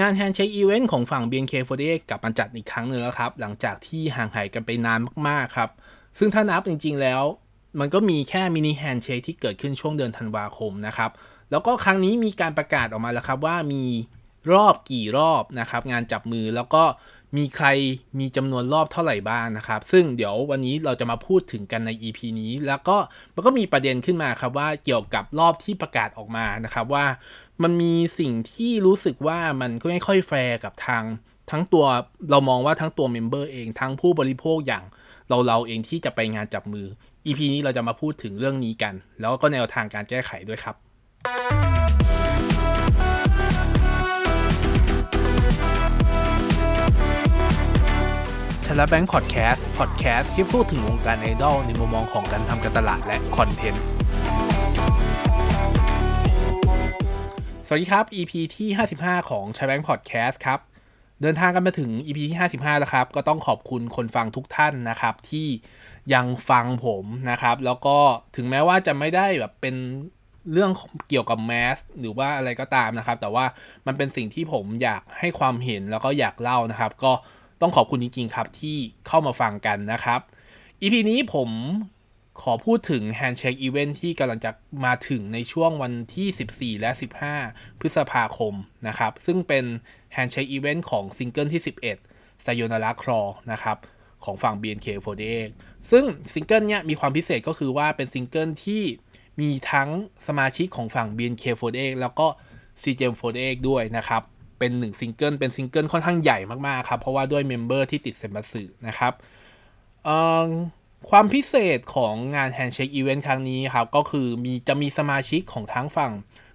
งาน Handshake Event ของฝั่ง BNK48 กลับมาจัดอีกครั้งหนึ่งแล้วครับ หลังจากที่ห่างหายกันไปนานมากๆครับ ซึ่งถ้านับจริง ๆ แล้ว มันก็มีแค่ mini handshake ที่เกิดขึ้นช่วงเดือนธันวาคมนะครับ แล้วก็ครั้งนี้มีการประกาศออกมาแล้วครับว่ามีรอบกี่รอบนะครับ งานจับมือแล้วก็มีใครมีจำนวนรอบเท่าไหร่บ้างนะครับ ซึ่งเดี๋ยววันนี้เราจะมาพูดถึงกันใน EP นี้ แล้วก็มันก็มีประเด็นขึ้นมาครับว่าเกี่ยวกับรอบที่ประกาศออกมานะครับว่า มันมีสิ่งที่รู้สึกว่ามันก็ไม่ค่อยแฟร์กับทางทั้งตัวเรามองว่าทั้งตัว member เองทั้งผู้บริโภคอย่างเราเราเองที่จะไปงานจับมือ EP นี้เราจะมาพูดถึงเรื่องนี้กัน แล้วก็แนวทางการแก้ไขด้วยครับ ชลแบงค์พอดแคสต์พอดแคสต์ที่พูดถึงวงการไอดอลในมุมมองของการทำการตลาดและ content วัสดีครับ EP ที่ 55 ของชลแบงค์พอดแคสต์ครับ เดินทางกันมาถึง EP ที่ 55 แล้วครับ ก็ต้องขอบคุณคนฟังทุกท่านนะครับ ที่ยังฟังผมนะครับ แล้วก็ถึงแม้ว่าจะไม่ได้แบบเป็นเรื่องเกี่ยวกับแมสหรือว่าอะไรก็ตามนะครับ แต่ว่ามันเป็นสิ่งที่ผมอยากให้ความเห็นแล้วก็อยากเล่านะครับ ก็ต้องขอบคุณจริงๆครับที่เข้ามาฟังกันนะครับ EP นี้ผม ขอพูดถึง Handshake Event ที่กำลังจะมาถึงในช่วงวันที่ 14 และ 15 พฤษภาคมนะครับ ซึ่งเป็น Handshake Event ของซิงเกิลที่ 11 Sayonara Crawl นะครับ ของฝั่ง BNK48 ซึ่งซิงเกิลเนี้ยมีความพิเศษก็คือว่าเป็นซิงเกิลที่มีทั้งสมาชิกของฝั่ง BNK48 แล้วก็ CGM48 ด้วยนะครับ เป็นหนึ่งซิงเกิลเป็นซิงเกิลค่อนข้างใหญ่มากๆครับ เพราะว่าด้วย member ที่ติดเซ็มบัตสึนะครับ ความพิเศษของงาน Handshake Event ครั้งนี้ครับ ก็คือมีจะมีสมาชิกของทั้งฝั่ง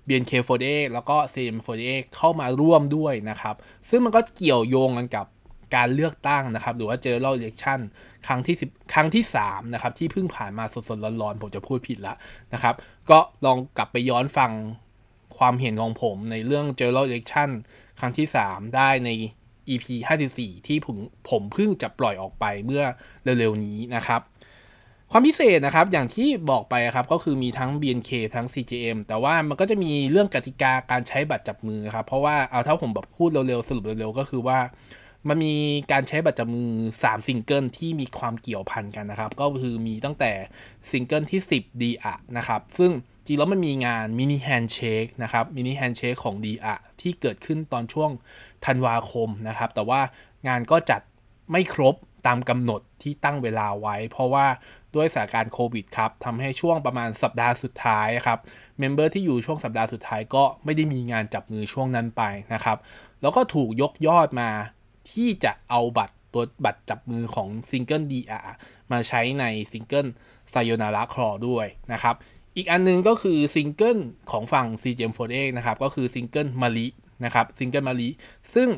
BNK48 แล้วก็ CM48 เข้ามาร่วมด้วยนะครับ ซึ่งมันก็เกี่ยวโยงกันกับการเลือกตั้งนะครับ หรือว่าเจอรอบเลือกชั่นครั้งที่10ครั้งที่3นะครับ ที่เพิ่งผ่านมาสดๆร้อนๆ ผมจะพูดผิดละนะครับ ก็ลองกลับไปย้อนฟังความเห็นของผมในเรื่อง General Election ครั้งที่ 3 ได้ใน EP 54 ที่ผมผมเพิ่งจะปล่อยออกไปเมื่อเร็วๆนี้นะครับ ความพิเศษนะครับ อย่างที่บอกไปครับ ก็คือมีทั้ง BNK ทั้ง CGM แต่ว่ามันก็จะมีเรื่องกติกาการใช้บัตรจับมือครับ เพราะว่าเอาถ้าผมแบบพูดเร็วๆ สรุปเร็วๆ ก็คือว่า มันมีการใช้บัตรจับมือ 3 ซิงเกิลที่มีความเกี่ยวพันกันนะครับ ก็คือมีตั้งแต่ซิงเกิลที่ 10 d อะนะครับ ซึ่งจริงแล้วมันมีงาน mini handshake นะครับ mini handshake ของ D.AAAที่เกิดขึ้นตอนช่วงธันวาคมนะครับ แต่ว่างานก็จัดไม่ครบ ตามกำหนดที่ตั้งเวลาไว้ เพราะว่าด้วยสถานการณ์โควิดครับทำให้ช่วงประมาณสัปดาห์สุดท้ายครับ member ที่อยู่ช่วงสัปดาห์สุดท้ายก็ไม่ได้มีงานจับมือช่วงนั้นไปนะครับแล้วก็ถูกยกยอดมาที่จะเอาบัตรตัวบัตรจับมือของซิงเกิล D.AAA มาใช้ในซิงเกิล Sayonara Crawl้วยนะครับอีกอันนึงก็คือซิงเกิลของฝั่ง CGM48 นะครับก็คือซิงเกิลมะลินะครับซิงเกิลมะลิซึ่ง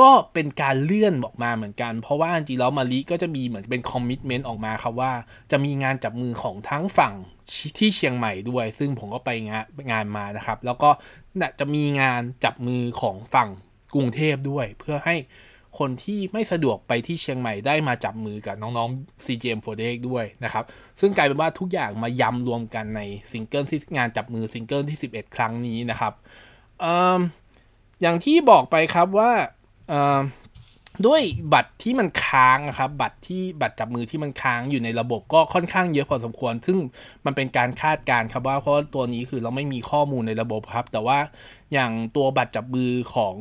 ก็เป็นการเลื่อนออกมาเหมือนกัน เพราะว่าจริงแล้วมะลิก็จะมีเหมือนเป็น commitment ออกมาครับว่า จะมีงานจับมือของทั้งฝั่งที่เชียงใหม่ด้วย ซึ่งผมก็ไปงานงานมานะครับ แล้วก็จะมีงานจับมือของฝั่งกรุงเทพด้วย เพื่อให้คนที่ไม่สะดวกไปที่เชียงใหม่ได้มาจับมือกับน้องๆ CGM48 ด้วยนะครับ ซึ่งกลายเป็นว่าทุกอย่างมายำรวมกันในซิงเกิลที่งานจับมือซิงเกิลที่ 11 ครั้งนี้นะครับออย่างที่บอกไปครับว่า ด้วยบัตรที่มันค้างครับ บัตรที่บัตรจับมือที่มันค้างอยู่ในระบบก็ค่อนข้างเยอะพอสมควร ซึ่งมันเป็นการคาดการณ์ครับว่าเพราะว่าตัวนี้คือเราไม่มีข้อมูลในระบบครับ แต่ว่าอย่างตัวบัตรจับมือของ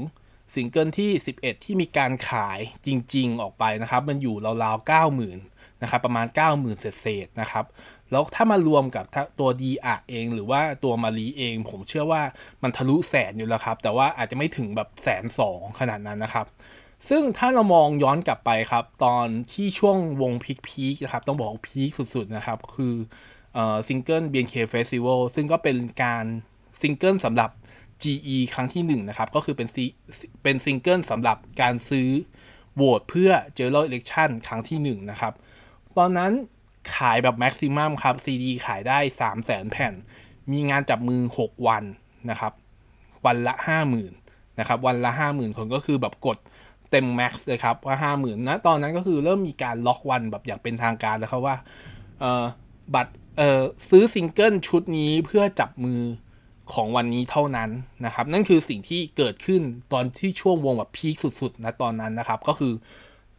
ซิงเกิลที่ 11 ที่มีการขายจริง ๆ ออกไปนะครับ มันอยู่ราวๆ 90,000 นะครับ ประมาณ 90,000 เศษๆนะครับ แล้วถ้ามารวมกับตัว D.AAA เอง หรือว่าตัวมะลิเอง ผมเชื่อว่ามันทะลุแสนอยู่แล้วครับ แต่ว่าอาจจะไม่ถึงแบบแสนสองขนาดนั้นนะครับ ซึ่งถ้าเรามองย้อนกลับไปครับ ตอนที่ช่วงวง peak peak นะครับ ต้องบอก peak สุดๆนะครับ คือซิงเกิล BNK Festival ซึ่งก็เป็นการซิงเกิลสำหรับ GE ครั้งที่1นะครับ ก็คือเป็นซีเป็นซิงเกิลสำหรับการซื้อโหวตเพื่อ General Election ครั้งที่1นะครับ ตอนนั้น ขายแบบ maximum ครับ CD ขายได้3 0 0แสนแผ่น มีงานจับมือ6วันนะครับ วันละ50,000นะครับ วันละ50,000คนก็คือแบบกดเต็ม max เลยครับว่า50,000นะตอนนั้นก็คือเริ่มมีการล็อกวันแบบอย่างเป็นทางการแล้วครับว่าเออบัตรเออซื้อซิงเกิลชุดนี้เพื่อจับมือของวันนี้เท่านั้นนะครับ นั่นคือสิ่งที่เกิดขึ้นตอนที่ช่วงวงแบบ peak สุดๆนะตอนนั้นนะครับ ก็คือ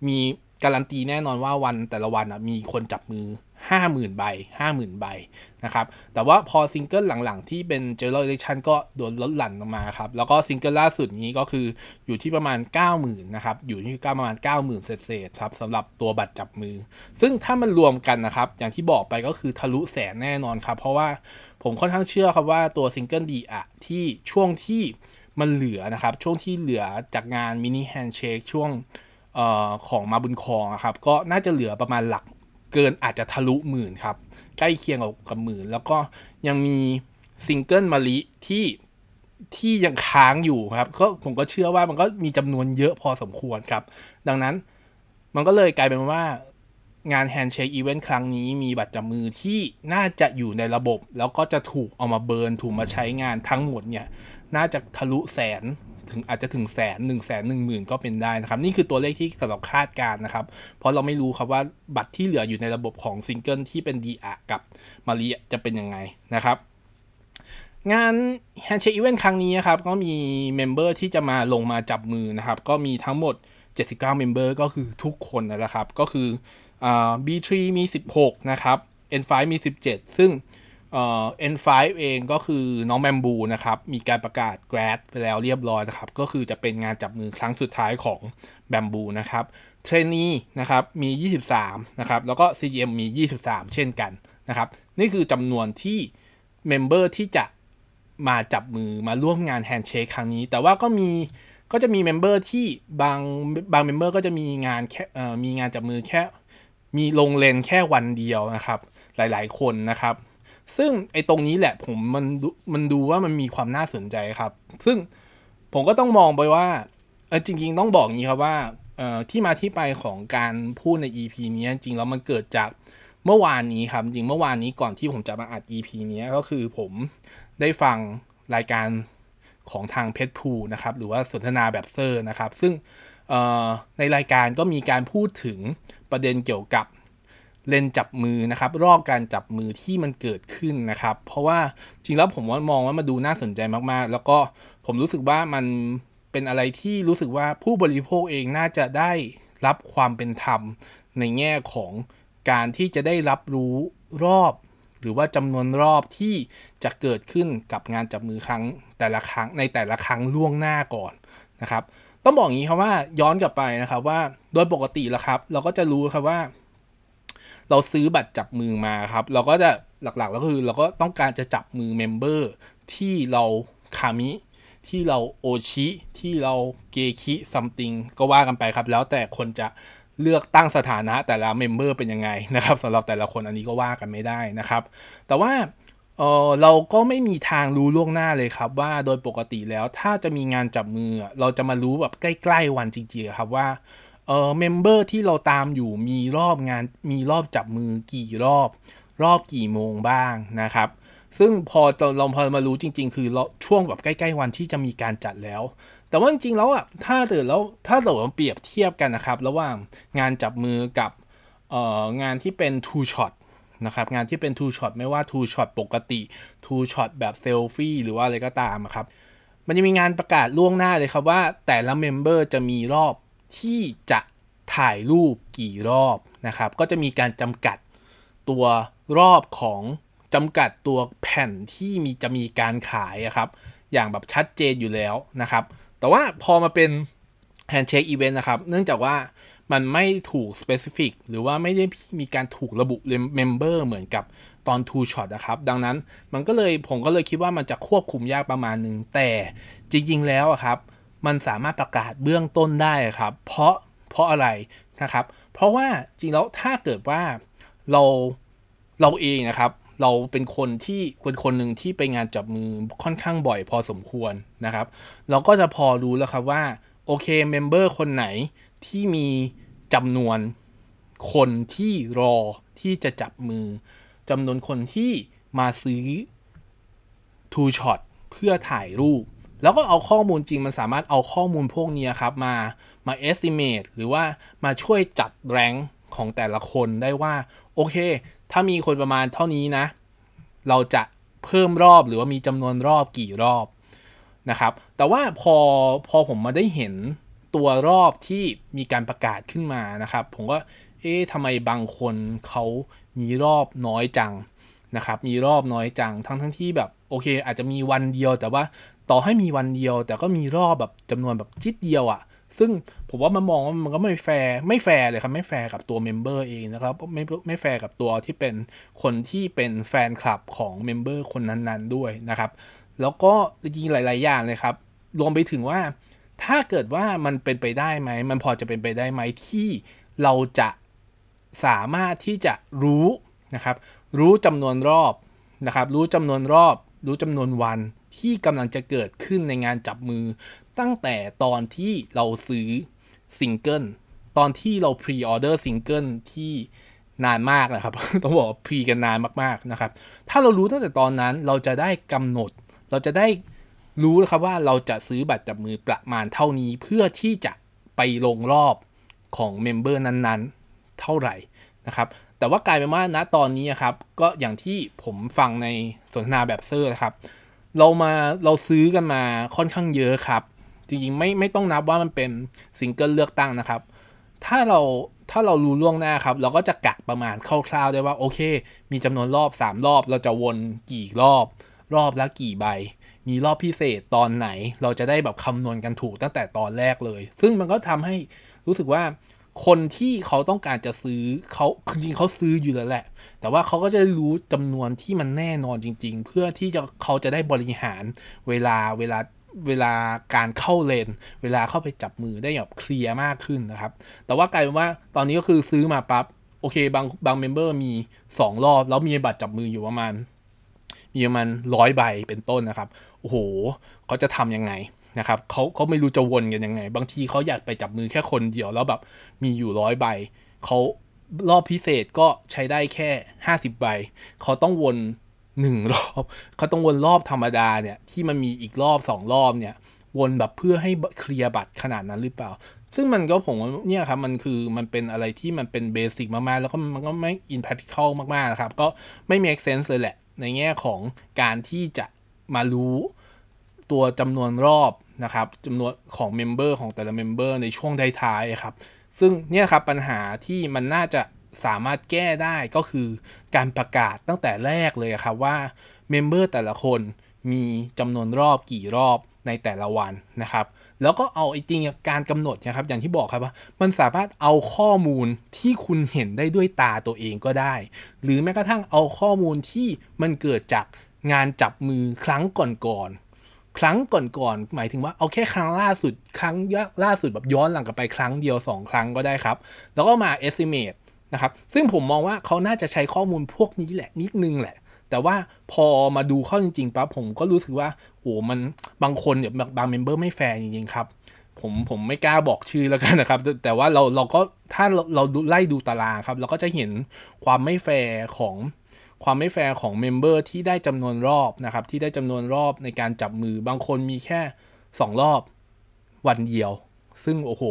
มี การันตีแน่นอนว่าวันแต่ละวันมีคนจับมือ 50,000 ใบ 50,000 ใบนะครับ แต่ว่าพอซิงเกิลหลังๆ ที่เป็น General Election ก็โดนลดหลั่นลงมาครับ แล้วก็ซิงเกิลล่าสุดนี้ก็คืออยู่ที่ประมาณ 90,000 นะครับ อยู่ที่ประมาณ 90,000 เศษๆครับสำหรับตัวบัตรจับมือ ซึ่งถ้ามันรวมกันนะครับ อย่างที่บอกไปก็คือทะลุแสนแน่นอนครับ เพราะว่าผมค่อนข้างเชื่อครับว่าตัวซิงเกิล D.AAA ที่ช่วงที่มันเหลือนะครับ ช่วงที่เหลือจากงาน mini handshake ช่วง ออของมาบุญคองครับก็น่าจะเหลือประมาณหลักเกินอาจจะทะลุหมื่นครับ ใกล้เคียงกับกับหมื่น แล้วก็ยังมีซิงเกิลมะลิที่ที่ยังค้างอยู่ครับก็ผมก็เชื่อว่ามันก็มีจำนวนเยอะพอสมควรครับ ดังนั้นมันก็เลยกลายเป็นว่างาน Handshake Event ครั้งนี้มีบัตรจับมือที่น่าจะอยู่ในระบบ แล้วก็จะถูกเอามา burn ถูกมาใช้งานทั้งหมดเนี่ย น่าจะทะลุแสน ถึงอาจจะถึงแสนหนึ่งแสนหนึ่งหมื่นก็เป็นได้นะครับ นี่คือตัวเลขที่สำหรับคาดการณ์นะครับ เพราะเราไม่รู้ครับว่าบัตรที่เหลืออยู่ในระบบของซิงเกิลที่เป็น D.AAA กับมะลิจะเป็นยังไงนะครับงาน Handshake Event ครั้งนี้ครับ ก็มีmember ที่จะมาลงมาจับมือนะครับ ก็มีทั้งหมด 79 member ก็คือทุกคนนะครับ ก็คืออ่า BIII มี 16 นะครับ NV มี 17 ซึ่ง เอ่อ NV เองก็คือน้องแบมบูนะครับ มีการประกาศ grad ไปแล้วเรียบร้อยนะครับ ก็คือจะเป็นงานจับมือครั้งสุดท้ายของแบมบูนะครับ trainee นะครับมี 23 นะครับ แล้วก็ CGM มี 23 เช่นกันนะครับ นี่คือจำนวนที่member ที่จะมาจับมือมาร่วมงาน handshake ครั้งนี้ แต่ว่าก็มีก็จะมี member ที่บางบาง member ก็จะมีงานแค่มีงานจับมือแค่ มีลงเลนแค่วันเดียวนะครับ หลายๆ คนนะครับ ซึ่งไอ้ตรงนี้แหละผมมันมันดูว่ามันมีความน่าสนใจครับ ซึ่งผมก็ต้องมองไปว่าเออจริง ๆ ต้องบอกงี้ครับว่าเอ่อที่มาที่ไปของการพูดใน EP นี้จริงแล้วมันเกิดจากเมื่อวานนี้ครับ จริงเมื่อวานนี้ก่อนที่ผมจะมาอัด EP นี้ก็คือผมได้ฟังรายการของทางเพจพูนะครับ หรือว่าสนทนาแบบเซอร์นะครับ ซึ่งในรายการก็มีการพูดถึงประเด็นเกี่ยวกับ เลนจับมือนะครับ รอบการจับมือที่มันเกิดขึ้นนะครับ เพราะว่าจริงแล้วผมว่ามองว่ามันดูน่าสนใจมากๆ แล้วก็ผมรู้สึกว่ามันเป็นอะไรที่รู้สึกว่าผู้บริโภคเองน่าจะได้รับความเป็นธรรมในแง่ของการที่จะได้รับรู้รอบหรือว่าจำนวนรอบที่จะเกิดขึ้นกับงานจับมือครั้งแต่ละครั้งในแต่ละครั้งล่วงหน้าก่อนนะครับ ต้องบอกอย่างนี้ครับว่าย้อนกลับไปนะครับว่าโดยปกติแล้วครับ เราก็จะรู้ครับว่า เราซื้อบัตรจับมือมาครับ เราก็จะหลักๆแล้วคือ เราก็ต้องการจะจับมือ member ที่เราคามิที่เราโอชิที่เราเกคิ something ก็ว่ากันไปครับ แล้วแต่คนจะเลือกตั้งสถานะแต่ละ member เป็นยังไงนะครับสำหรับแต่ละคนอันนี้ก็ว่ากันไม่ได้นะครับ แต่ว่าเออเราก็ไม่มีทางรู้ล่วงหน้าเลยครับ ว่าโดยปกติแล้วถ้าจะมีงานจับมือเราจะมารู้แบบใกล้ ๆ วันจริงๆครับว่า อ๋อ member ที่เราตามอยู่มีรอบงานมีรอบจับมือกี่รอบ รอบกี่โมงบ้างนะครับ ซึ่งพอเราพอมารู้จริง ๆ คือช่วงแบบใกล้ๆวันที่จะมีการจัดแล้ว แต่ว่าจริงๆแล้วอะถ้าเกิดแล้วถ้าเราเปรียบเทียบกันนะครับ ระหว่างงานจับมือกับเอ่องานที่เป็น two shot นะครับงานที่เป็น two shot ไม่ว่า two shot ปกติ two shot แบบเซลฟี่หรือว่าอะไรก็ตามครับมันจะมีงานประกาศล่วงหน้าเลยครับว่าแต่ละเมมเบอร์จะมีรอบ ที่จะถ่ายรูปกี่รอบนะครับ ก็จะมีการจำกัดตัวรอบของจำกัดตัวแผ่นที่มีจะมีการขายครับ อย่างแบบชัดเจนอยู่แล้วนะครับ แต่ว่าพอมาเป็น handshake event นะครับ เนื่องจากว่ามันไม่ถูก specific หรือว่าไม่ได้มีการถูกระบุ member เหมือนกับตอน two shot นะครับ ดังนั้นมันก็เลยผมก็เลยคิดว่ามันจะควบคุมยากประมาณหนึ่งแต่จริง ๆ แล้วครับ มันสามารถประกาศเบื้องต้นได้ครับ เพราะเพราะอะไรนะครับ เพราะว่าจริงแล้วถ้าเกิดว่าเราเราเองนะครับ เราเป็นคนที่คนคนหนึ่งที่ไปงานจับมือค่อนข้างบ่อยพอสมควรนะครับ เราก็จะพอรู้แล้วครับว่าโอเคเมมเบอร์คนไหนที่มีจำนวนคนที่รอที่จะจับมือจำนวนคนที่มาซื้อ two shot เพื่อถ่ายรูป แล้วก็เอาข้อมูลจริงมันสามารถเอาข้อมูลพวกนี้ครับมามา estimate หรือว่ามาช่วยจัดแรงของแต่ละคนได้ว่า โอเค ถ้ามีคนประมาณเท่านี้นะ เราจะเพิ่มรอบหรือว่ามีจำนวนรอบกี่รอบนะครับ แต่ว่าพอพอผมมาได้เห็นตัวรอบที่มีการประกาศขึ้นมานะครับ ผมก็เอ๊ะทำไมบางคนเขามีรอบน้อยจังนะครับ มีรอบน้อยจังทั้งทั้งที่แบบโอเค อาจจะมีวันเดียวแต่ว่า ต่อให้มีวันเดียว แต่ก็มีรอบแบบจำนวนแบบจิ๊ดเดียวอะ ซึ่งผมว่ามันมองว่ามันก็ไม่แฟร์ไม่แฟร์เลยครับ ไม่แฟร์กับตัว member เองนะครับไม่ไม่แฟร์กับตัวที่เป็นคนที่เป็นแฟนคลับของ member คนนั้นๆด้วยนะครับ แล้วก็จริงหลาย ๆ อย่างเลยครับ รวมไปถึงว่า ถ้าเกิดว่ามันเป็นไปได้ไหม มันพอจะเป็นไปได้ไหมที่เราจะสามารถที่จะรู้นะครับ รู้จำนวนรอบนะครับ รู้จำนวนรอบ รู้จำนวนวัน ที่กำลังจะเกิดขึ้นในงานจับมือ ตั้งแต่ตอนที่เราซื้อซิงเกิลตอนที่เรา pre-order ซิงเกิลที่นานมากนะครับ ต้องบอก pre กันนานมากๆนะครับ ถ้าเรารู้ตั้งแต่ตอนนั้นเราจะได้กำหนด เราจะได้รู้นะครับว่าเราจะซื้อบัตรจับมือประมาณเท่านี้เพื่อที่จะไปลงรอบของ member นั้นๆ เท่าไหร่นะครับ แต่ว่ากลายเป็นว่าณตอนนี้ครับ ก็อย่างที่ผมฟังในสนทนาแบบเซอร์นะครับ เรามาเราซื้อกันมาค่อนข้างเยอะครับ จริงๆไม่ไม่ต้องนับว่ามันเป็นซิงเกิลเลือกตั้งนะครับ ถ้าเราถ้าเรารู้ล่วงหน้าครับ เราก็จะกะประมาณคร่าวๆได้ว่าโอเค มีจำนวนรอบ 3 รอบ เราจะวนกี่รอบ รอบละกี่ใบ มีรอบพิเศษตอนไหน เราจะได้แบบคำนวณกันถูกตั้งแต่ตอนแรกเลย ซึ่งมันก็ทำให้รู้สึกว่าคนที่เขาต้องการจะซื้อเขาจริงเขาซื้ออยู่แล้วแหละ แต่ว่าเขาก็จะรู้จำนวนที่มันแน่นอนจริง ๆ เพื่อที่จะเขาจะได้บริหารเวลาเวลาเวลาการเข้าเลน เวลาเข้าไปจับมือได้แบบเคลียร์มากขึ้นนะครับ แต่ว่ากลายเป็นว่าตอนนี้ก็คือซื้อมาปั๊บโอเคบางบางเมมเบอร์มี 2 รอบ แล้วมีบัตรจับมืออยู่ประมาณมีประมาณร้อยใบเป็นต้นนะครับ โอ้โหเขาจะทำยังไงนะครับเขาเขาไม่รู้จะวนกันยังไง บางทีเขาอยากไปจับมือแค่คนเดียวแล้วแบบมีอยู่ร้อยใบเขา รอบพิเศษก็ใช้ได้แค่ห้าสิบใบ เขาต้องวนหนึ่งรอบ เขาต้องวนรอบธรรมดาเนี่ย ที่มันมีอีกรอบสองรอบเนี่ย วนแบบเพื่อให้เคลียร์บัตรขนาดนั้นหรือเปล่า ซึ่งมันก็ผมเนี่ยครับ มันคือมันเป็นอะไรที่มันเป็นเบสิกมาก ๆ แล้วก็มันก็ไม่อินพัติเคิลมาก ๆ นะครับ ก็ไม่ make sense เลยแหละ ในแง่ของการที่จะมารู้ตัวจำนวนรอบนะครับจำนวนของ member ของแต่ละ member ในช่วงท้ายๆครับ ซึ่งเนี่ยครับปัญหาที่มันน่าจะสามารถแก้ได้ก็คือการประกาศตั้งแต่แรกเลยครับว่า member แต่ละคนมีจำนวนรอบกี่รอบในแต่ละวันนะครับ แล้วก็เอาไอ้จริงการกำหนดนะครับ อย่างที่บอกครับว่ามันสามารถเอาข้อมูลที่คุณเห็นได้ด้วยตาตัวเองก็ได้ หรือแม้กระทั่งเอาข้อมูลที่มันเกิดจากงานจับมือครั้งก่อนๆ ครั้งก่อนๆหมายถึงว่าเอาแค่ครั้งล่าสุดครั้งล่าสุดแบบย้อนหลังกลับไปครั้งเดียว 2 ครั้งก็ได้ครับ แล้วก็มา estimate นะครับซึ่งผมมองว่าเขาน่าจะใช้ข้อมูลพวกนี้แหละนิดนึงแหละ แต่ว่าพอมาดูเข้าจริงๆปั๊บผมก็รู้สึกว่าโอ้มันบางคนเนี่ยบาง member ไม่แฟร์จริงๆครับผมผมไม่กล้าบอกชื่อแล้วกันนะครับ แต่ว่าเราเราก็ถ้าเราเราไล่ดูตารางครับ เราก็จะเห็นความไม่แฟร์ของ ความไม่แฟร์ของ member ที่ได้จำนวนรอบนะครับที่ได้จำนวนรอบในการจับมือบางคนมีแค่ 2 รอบวันเดียว ซึ่งโอ้โห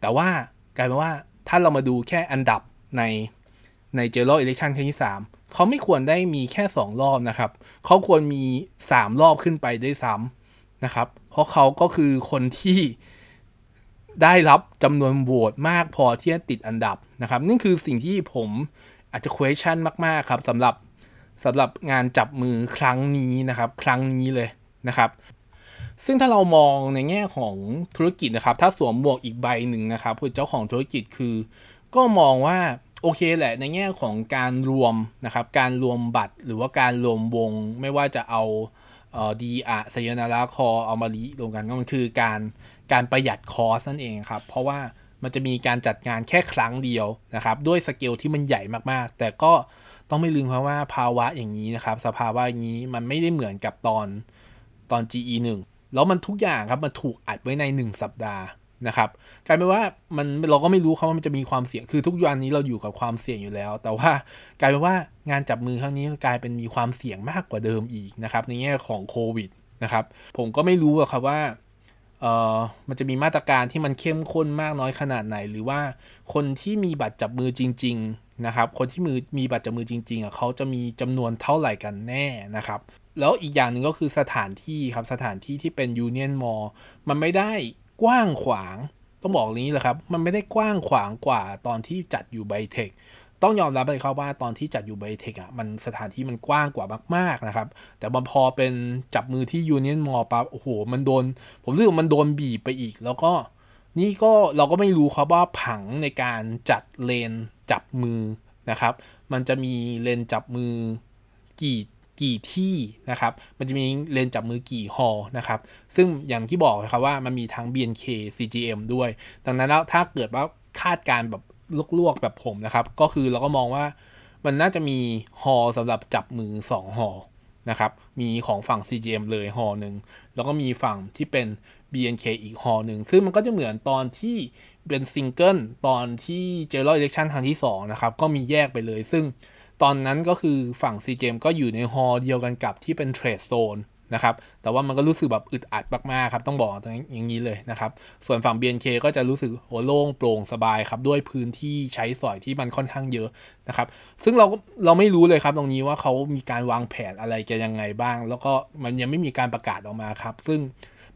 แต่ว่ากลายเป็นว่าถ้าเรามาดูแค่อันดับในใน General Election ครั้งที่ 3 เขาไม่ควรได้มีแค่ 2 รอบนะครับ เขาควรมี 3 รอบขึ้นไปได้ซ้ำนะครับ เพราะเขาก็คือคนที่ได้รับจำนวนโหวตมากพอที่จะติดอันดับนะครับ นี่คือสิ่งที่ผมอาจจะ question มาก ๆ ครับสำหรับ สำหรับงานจับมือครั้งนี้นะครับ ครั้งนี้เลยนะครับ ซึ่งถ้าเรามองในแง่ของธุรกิจนะครับ ถ้าสวมหมวกอีกใบหนึ่งนะครับคือเจ้าของธุรกิจคือ ก็มองว่าโอเคแหละในแง่ของการรวมนะครับ การรวมบัตรหรือว่าการรวมวงไม่ว่าจะเอาเออดีอะสยนาราคอเอามาลีรวมกันก็มันคือการการประหยัดคอสนั่นเองครับ เพราะว่ามันจะมีการจัดงานแค่ครั้งเดียวนะครับ ด้วยสเกลที่มันใหญ่มากๆ แต่ก็ ต้องไม่ลืมเพราะว่าภาวะอย่างนี้นะครับ สภาวะอย่างนี้มันไม่ได้เหมือนกับตอนตอน GE 1แล้วมันทุกอย่างครับมันถูกอัดไว้ใน 1 สัปดาห์นะครับกลายเป็นว่ามันเราก็ไม่รู้ครับว่ามันจะมีความเสี่ยงคือทุกวันนี้เราอยู่กับความเสี่ยงอยู่แล้ว แต่ว่ากลายเป็นว่างานจับมือครั้งนี้กลายเป็นมีความเสี่ยงมากกว่าเดิมอีกนะครับในแง่ของโควิดนะครับผมก็ไม่รู้ครับว่าเอ่อมันจะมีมาตรการที่มันเข้มข้นมากน้อยขนาดไหน หรือว่าคนที่มีบัตรจับมือจริง ๆ นะครับ คนที่มือมีบัตรจับมือจริงๆอะเขาจะมีจำนวนเท่าไหร่กันแน่นะครับ แล้วอีกอย่างหนึ่งก็คือสถานที่ครับสถานที่ที่เป็นยูเนียนมอลมันไม่ได้กว้างขวาง ต้องบอกนี้แหละครับ มันไม่ได้กว้างขวางกว่าตอนที่จัดอยู่ไบเทคต้องยอมรับเลยครับว่าตอนที่จัดอยู่ไบเทคอะมันสถานที่มันกว้างกว่ามากๆนะครับ แต่พอเป็นจับมือที่ยูเนียนมอลปั๊บโอ้โห มันโดน ผมรู้สึกมันโดนบีบไปอีก แล้วก็ นี่ก็เราก็ไม่รู้ครับว่าผังในการจัดเลนจับมือนะครับ มันจะมีเลนจับมือกี่กี่ที่นะครับ มันจะมีเลนจับมือกี่ hall นะครับ ซึ่งอย่างที่บอกนะครับว่ามันมีทั้ง BNK CGM ด้วย ดังนั้นแล้วถ้าเกิดว่าคาดการณ์แบบลวกๆแบบผมนะครับ ก็คือเราก็มองว่ามันน่าจะมี hall สำหรับจับมือ2 hall นะครับ มีของฝั่ง CGM เลย hall หนึ่ง แล้วก็มีฝั่งที่เป็น BNK อีกฮอหนึ่ง ซึ่งมันก็จะเหมือนตอนที่เป็นซิงเกิลตอนที่ General Election ครั้งที่ 2 นะครับ ก็มีแยกไปเลย ซึ่งตอนนั้นก็คือฝั่ง CGM ก็อยู่ในฮอเดียวกันกับที่เป็นเทรดโซนนะครับ แต่ว่ามันก็รู้สึกแบบอึดอัดมากๆครับ ต้องบอกอย่างนี้เลยนะครับ ส่วนฝั่ง BNK ก็จะรู้สึกโหโล่งโปร่งสบายครับ ด้วยพื้นที่ใช้สอยที่มันค่อนข้างเยอะนะครับ ซึ่งเราเราไม่รู้เลยครับตรงนี้ว่าเขามีการวางแผนอะไรจะยังไงบ้าง แล้วก็มันยังไม่มีการประกาศออกมาครับ ซึ่ง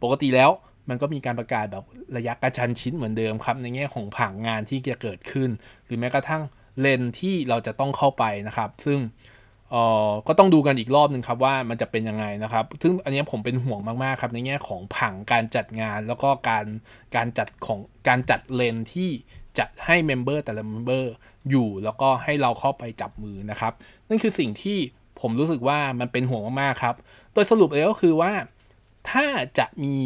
ปกติแล้ว มันก็มีการประกาศแบบระยะกระชันชิดเหมือนเดิมครับ ในแง่ของผังงานที่จะเกิดขึ้น หรือแม้กระทั่งเลนที่เราจะต้องเข้าไปนะครับ ซึ่งเอ่อก็ต้องดูกันอีกรอบหนึ่งครับว่ามันจะเป็นยังไงนะครับ ซึ่งอันนี้ผมเป็นห่วงมากๆครับ ในแง่ของผังการจัดงาน แล้วก็การการจัดของการจัดเลนที่จะให้ member แต่ละ member อยู่แล้วก็ให้เราเข้าไปจับมือนะครับ นั่นคือสิ่งที่ผมรู้สึกว่ามันเป็นห่วงมากๆครับ โดยสรุปเลยก็คือว่าถ้าจะมี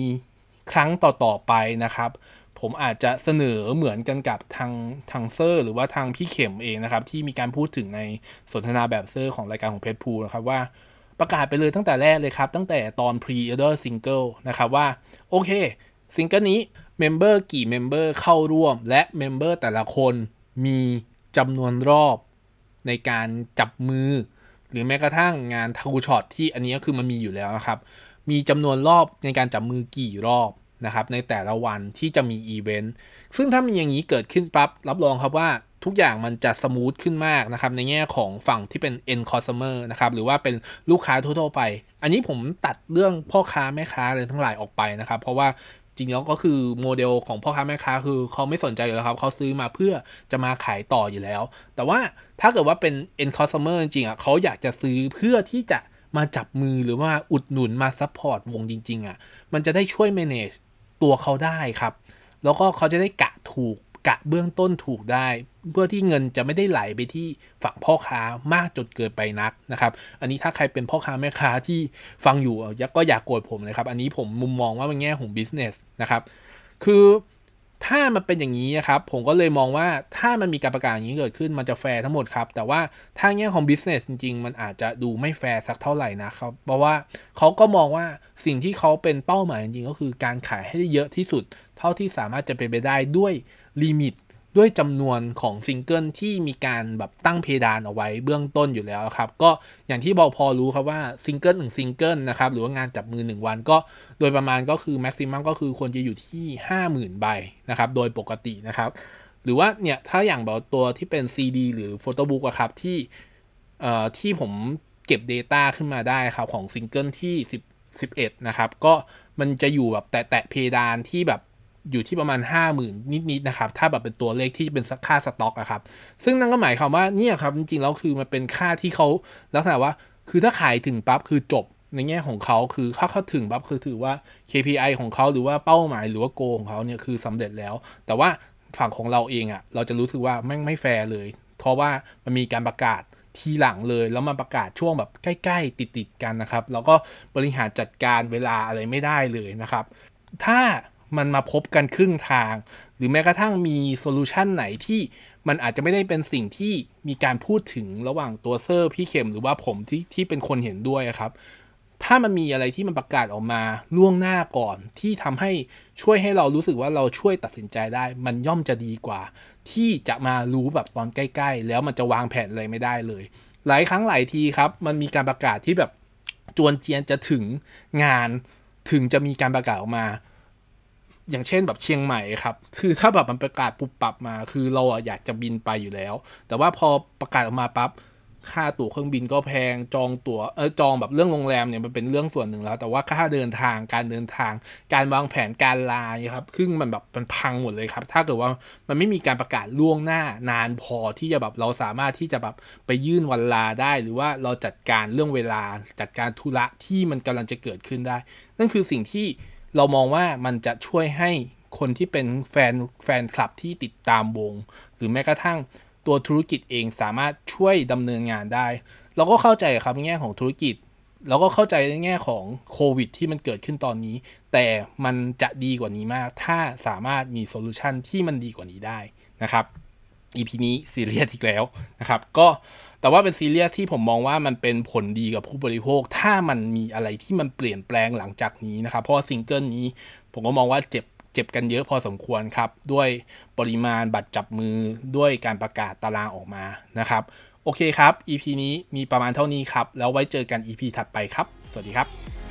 ครั้งต่อๆไปนะครับ ผมอาจจะเสนอเหมือนกันกับทางทางเซอร์ หรือว่าทางพี่เข็มเองนะครับ ที่มีการพูดถึงในสนทนาแบบเซอร์ของรายการของเพจพูนะครับว่าประกาศไปเลยตั้งแต่แรกเลยครับ ตั้งแต่ตอน pre-order single นะครับว่า โอเคซิงเกิลนี้ member กี่ member เข้าร่วม และ member แต่ละคนมีจำนวนรอบในการจับมือ หรือแม้กระทั่งงาน two shot ที่อันนี้ก็คือมันมีอยู่แล้วนะครับ มีจำนวนรอบในการจับมือกี่รอบนะครับในแต่ละวันที่จะมีอีเวนต์ซึ่งถ้ามีอย่างนี้เกิดขึ้นปั๊บรับรองครับว่าทุกอย่างมันจะ smooth ขึ้นมากนะครับในแง่ของฝั่งที่เป็น end customer นะครับหรือว่าเป็นลูกค้าทั่วไป อันนี้ผมตัดเรื่องพ่อค้าแม่ค้าอะไรทั้งหลายออกไปนะครับ เพราะว่าจริงแล้วก็คือโมเดลของพ่อค้าแม่ค้าคือเขาไม่สนใจอยู่แล้วครับเขาซื้อมาเพื่อจะมาขายต่ออยู่แล้ว แต่ว่าถ้าเกิดว่าเป็น end customer จริงๆอะเขาอยากจะซื้อเพื่อที่จะ มาจับมือหรือว่าอุดหนุนมา support วงจริง ๆอะ่ะมันจะได้ช่วย manage ตัวเขาได้ครับ แล้วก็เขาจะได้กะถูกกะเบื้องต้นถูกได้ เพื่อที่เงินจะไม่ได้ไหลไปที่ฝั่งพ่อค้ามากจนเกินไปนักนะครับ อันนี้ถ้าใครเป็นพ่อค้าแม่ค้าที่ฟังอยู่ก็อย่าโกรธผมเลยครับ อันนี้ผมมุมมองว่าเป็นแง่ของ business นะครับ คือ ถ้ามันเป็นอย่างนี้ครับ ผมก็เลยมองว่าถ้ามันมีการประกาศอย่างนี้เกิดขึ้นมันจะแฟร์ทั้งหมดครับ แต่ว่าทางแง่ของ business จริง ๆ มันอาจจะดูไม่แฟร์สักเท่าไหร่นะครับ เพราะว่าเขาก็มองว่าสิ่งที่เขาเป็นเป้าหมายจริงๆ ก็คือการขายให้ได้เยอะที่สุด เท่าที่สามารถจะเป็นไปได้ด้วยลิมิต ด้วยจำนวนของซิงเกิลที่มีการแบบตั้งเพดานเอาไว้เบื้องต้นอยู่แล้วครับ ก็อย่างที่บอกพอรู้ครับว่าซิงเกิลหนึ่งซิงเกิลนะครับ หรือว่างานจับมือ 1 วันก็โดยประมาณก็คือ maximum ก็คือควรจะอยู่ที่ 50,000 ใบนะครับ โดยปกตินะครับ หรือว่าเนี่ย ถ้าอย่างแบบตัวที่เป็น CD หรือ photobook อะครับที่เอ่อที่ผมเก็บ data ขึ้นมาได้ครับของซิงเกิลที่10 11นะครับก็มันจะอยู่แบบแตะเพดานที่แบบ อยู่ที่ประมาณ 5 0,000 นิดๆนะครับ ถ้าแบบเป็นตัวเลขที่เป็นค่าสต็อกอะครับ ซึ่งนั่นก็หมายความว่าเนี่ยครับ จริงๆแล้วคือมันเป็นค่าที่เขาลักษณะว่า คือถ้าขายถึงปั๊บคือจบในแง่ของเขาคือถ้าเขาถึงปั๊บคือถือว่า KPI ของเขาหรือว่าเป้าหมายหรือว่า goal ของเขาเนี่ยคือสำเร็จแล้ว แต่ว่าฝั่งของเราเองอะเราจะรู้สึกว่าแม่งไม่แฟร์เลย เพราะว่ามันมีการประกาศทีหลังเลยแล้วมาประกาศช่วงแบบใกล้ ๆ ติดๆกันนะครับ แล้วก็บริหารจัดการเวลาอะไรไม่ได้เลยนะครับ ถ้า มันมาพบกันครึ่งทาง หรือแม้กระทั่งมีโซลูชันไหนที่มันอาจจะไม่ได้เป็นสิ่งที่มีการพูดถึงระหว่างตัวเซอร์พี่เข็มหรือว่าผมที่ที่เป็นคนเห็นด้วยครับ ถ้ามันมีอะไรที่มันประกาศออกมาล่วงหน้าก่อนที่ทำให้ช่วยให้เรารู้สึกว่าเราช่วยตัดสินใจได้ มันย่อมจะดีกว่า ที่จะมารู้แบบตอนใกล้ ๆ แล้วมันจะวางแผนอะไรไม่ได้เลย หลายครั้งหลายทีครับ มันมีการประกาศที่แบบจวนเจียนจะถึงงานถึงจะมีการประกาศออกมา อย่างเช่นแบบเชียงใหม่ครับ คือถ้าแบบมันประกาศปุบปับมา คือเราอยากจะบินไปอยู่แล้ว แต่ว่าพอประกาศออกมาปับ๊บค่าตั๋วเครื่องบินก็แพงจองตั๋วเออจองแบบเรื่องโรงแรมเนี่ยมันเป็นเรื่องส่วนหนึ่งแล้ว แต่ว่าค่าเดินทางการเดินทาง การวางแผนการลาครับซึ่งมันแบบมันพังหมดเลยครับ ถ้าเกิดว่ามันไม่มีการประกาศล่วงหน้านานพอที่จะแบบเราสามารถที่จะแบบไปยื่นวันลาได้ หรือว่าเราจัดการเรื่องเวลาจัดการธุระที่มันกำลังจะเกิดขึ้นได้ นั่นคือสิ่งที่ เรามองว่ามันจะช่วยให้คนที่เป็นแฟนแฟนคลับที่ติดตามวง หรือแม้กระทั่งตัวธุรกิจเองสามารถช่วยดำเนินงานได้ เราก็เข้าใจครับในแง่ของธุรกิจ เราก็เข้าใจในแง่ของโควิดที่มันเกิดขึ้นตอนนี้ แต่มันจะดีกว่านี้มาก ถ้าสามารถมีโซลูชันที่มันดีกว่านี้ได้นะครับ EP นี้ซีเรียสอีกแล้วนะครับ ก็ แต่ว่าเป็นซีเรียสที่ผมมองว่ามันเป็นผลดีกับผู้บริโภค ถ้ามันมีอะไรที่มันเปลี่ยนแปลงหลังจากนี้นะครับ เพราะซิงเกิลนี้ผมก็มองว่าเจ็บเจ็บกันเยอะพอสมควรครับ ด้วยปริมาณบัตรจับมือด้วยการประกาศตารางออกมานะครับ โอเคครับ EP นี้มีประมาณเท่านี้ครับ แล้วไว้เจอกัน EP ถัดไปครับ สวัสดีครับ